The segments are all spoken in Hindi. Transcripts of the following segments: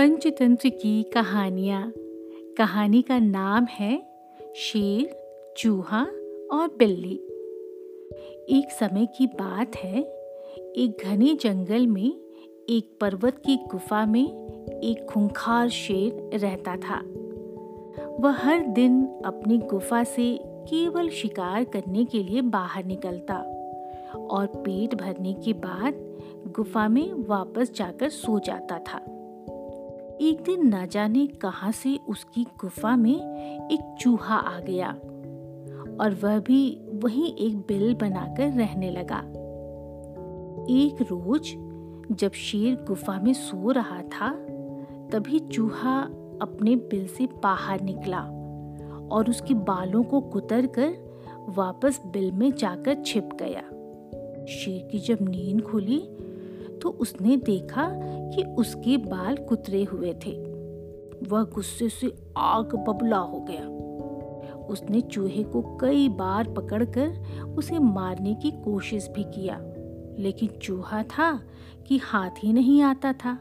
पंचतंत्र की कहानियाँ। कहानी का नाम है शेर, चूहा और बिल्ली। एक समय की बात है, एक घने जंगल में, एक पर्वत की गुफा में, एक खूंखार शेर रहता था। वह हर दिन अपनी गुफा से केवल शिकार करने के लिए बाहर निकलता और पेट भरने के बाद गुफा में वापस जाकर सो जाता था। एक दिन न जाने कहाँ से उसकी गुफा में एक चूहा आ गया और वह भी वहीं एक बिल बनाकर रहने लगा। एक रोज जब शेर गुफा में सो रहा था, तभी चूहा अपने बिल से बाहर निकला और उसके बालों को कुतर कर वापस बिल में जाकर छिप गया। शेर की जब नींद खुली तो उसने देखा कि उसके बाल कुतरे हुए थे। वह गुस्से से आग बबला हो गया। उसने चूहे को कई बार पकड़कर उसे मारने की कोशिश भी किया, लेकिन चूहा था कि हाथ ही नहीं आता था।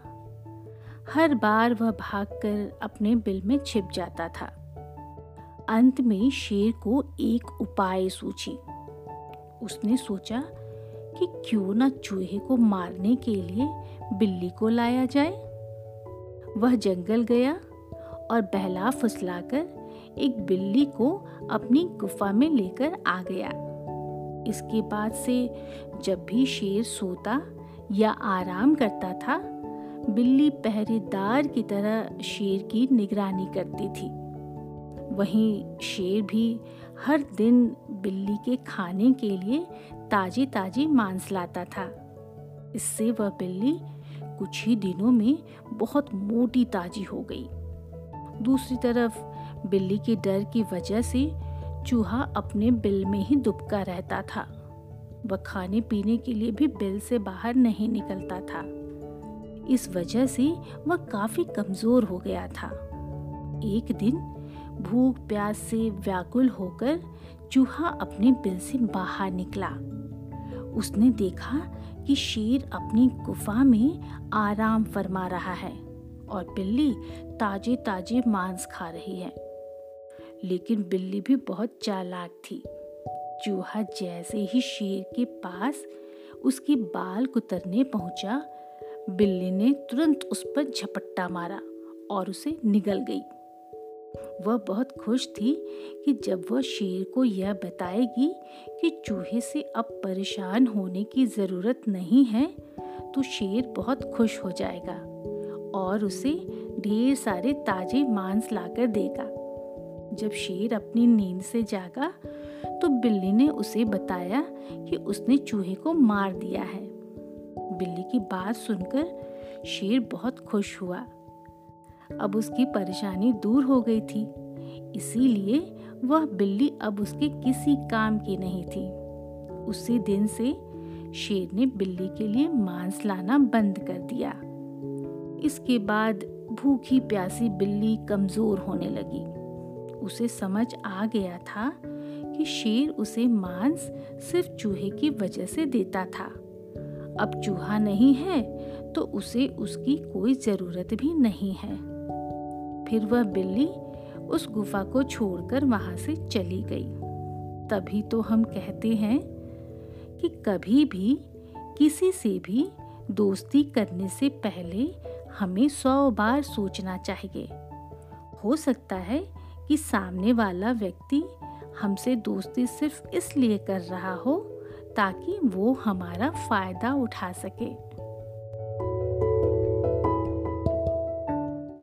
हर बार वह भागकर अपने बिल में छिप जाता था। अंत में शेर को एक उपाय सूझी उसने सोचा कि क्यों न चूहे को मारने के लिए बिल्ली को लाया जाए। वह जंगल गया और बहला फुसलाकर एक बिल्ली को अपनी गुफा में लेकर आ गया। इसके बाद से जब भी शेर सोता या आराम करता था, बिल्ली पहरेदार की तरह शेर की निगरानी करती थी। वहीं शेर भी हर दिन बिल्ली के खाने के लिए ताजी ताजी मांस लाता था। इससे वह बिल्ली कुछ ही दिनों में बहुत मोटी ताजी हो गई। दूसरी तरफ़ बिल्ली के डर की वजह से चूहा अपने बिल में ही दुबका रहता था। वह खाने पीने के लिए भी बिल से बाहर नहीं निकलता था। इस वजह से वह काफ़ी कमज़ोर हो गया था। एक दिन भूख, प्यास से व्याकुल होकर चूहा अपने बिल से बाहर निकला। उसने देखा कि शेर अपनी गुफा में आराम फरमा रहा है और बिल्ली ताजे ताजे मांस खा रही है। लेकिन बिल्ली भी बहुत चालाक थी। चूहा जैसे ही शेर के पास उसके बाल कुतरने पहुँचा, बिल्ली ने तुरंत उस पर झपट्टा मारा और उसे निगल गई। वह बहुत खुश थी कि जब वह शेर को यह बताएगी कि चूहे से अब परेशान होने की ज़रूरत नहीं है तो शेर बहुत खुश हो जाएगा और उसे ढेर सारे ताजे मांस लाकर देगा। जब शेर अपनी नींद से जागा तो बिल्ली ने उसे बताया कि उसने चूहे को मार दिया है। बिल्ली की बात सुनकर शेर बहुत खुश हुआ। अब उसकी परेशानी दूर हो गई थी। इसीलिए वह बिल्ली अब उसके किसी काम की नहीं थी। उसी दिन से शेर ने बिल्ली के लिए मांस लाना बंद कर दिया। इसके बाद भूखी प्यासी बिल्ली कमज़ोर होने लगी। उसे समझ आ गया था कि शेर उसे मांस सिर्फ़ चूहे की वजह से देता था। अब चूहा नहीं है तो उसे उसकी कोई ज़रूरत भी नहीं है। फिर वह बिल्ली उस गुफा को छोड़कर वहाँ से चली गई। तभी तो हम कहते हैं कि कभी भी किसी से भी दोस्ती करने से पहले हमें सौ बार सोचना चाहिए। हो सकता है कि सामने वाला व्यक्ति हमसे दोस्ती सिर्फ़ इसलिए कर रहा हो ताकि वो हमारा फ़ायदा उठा सके।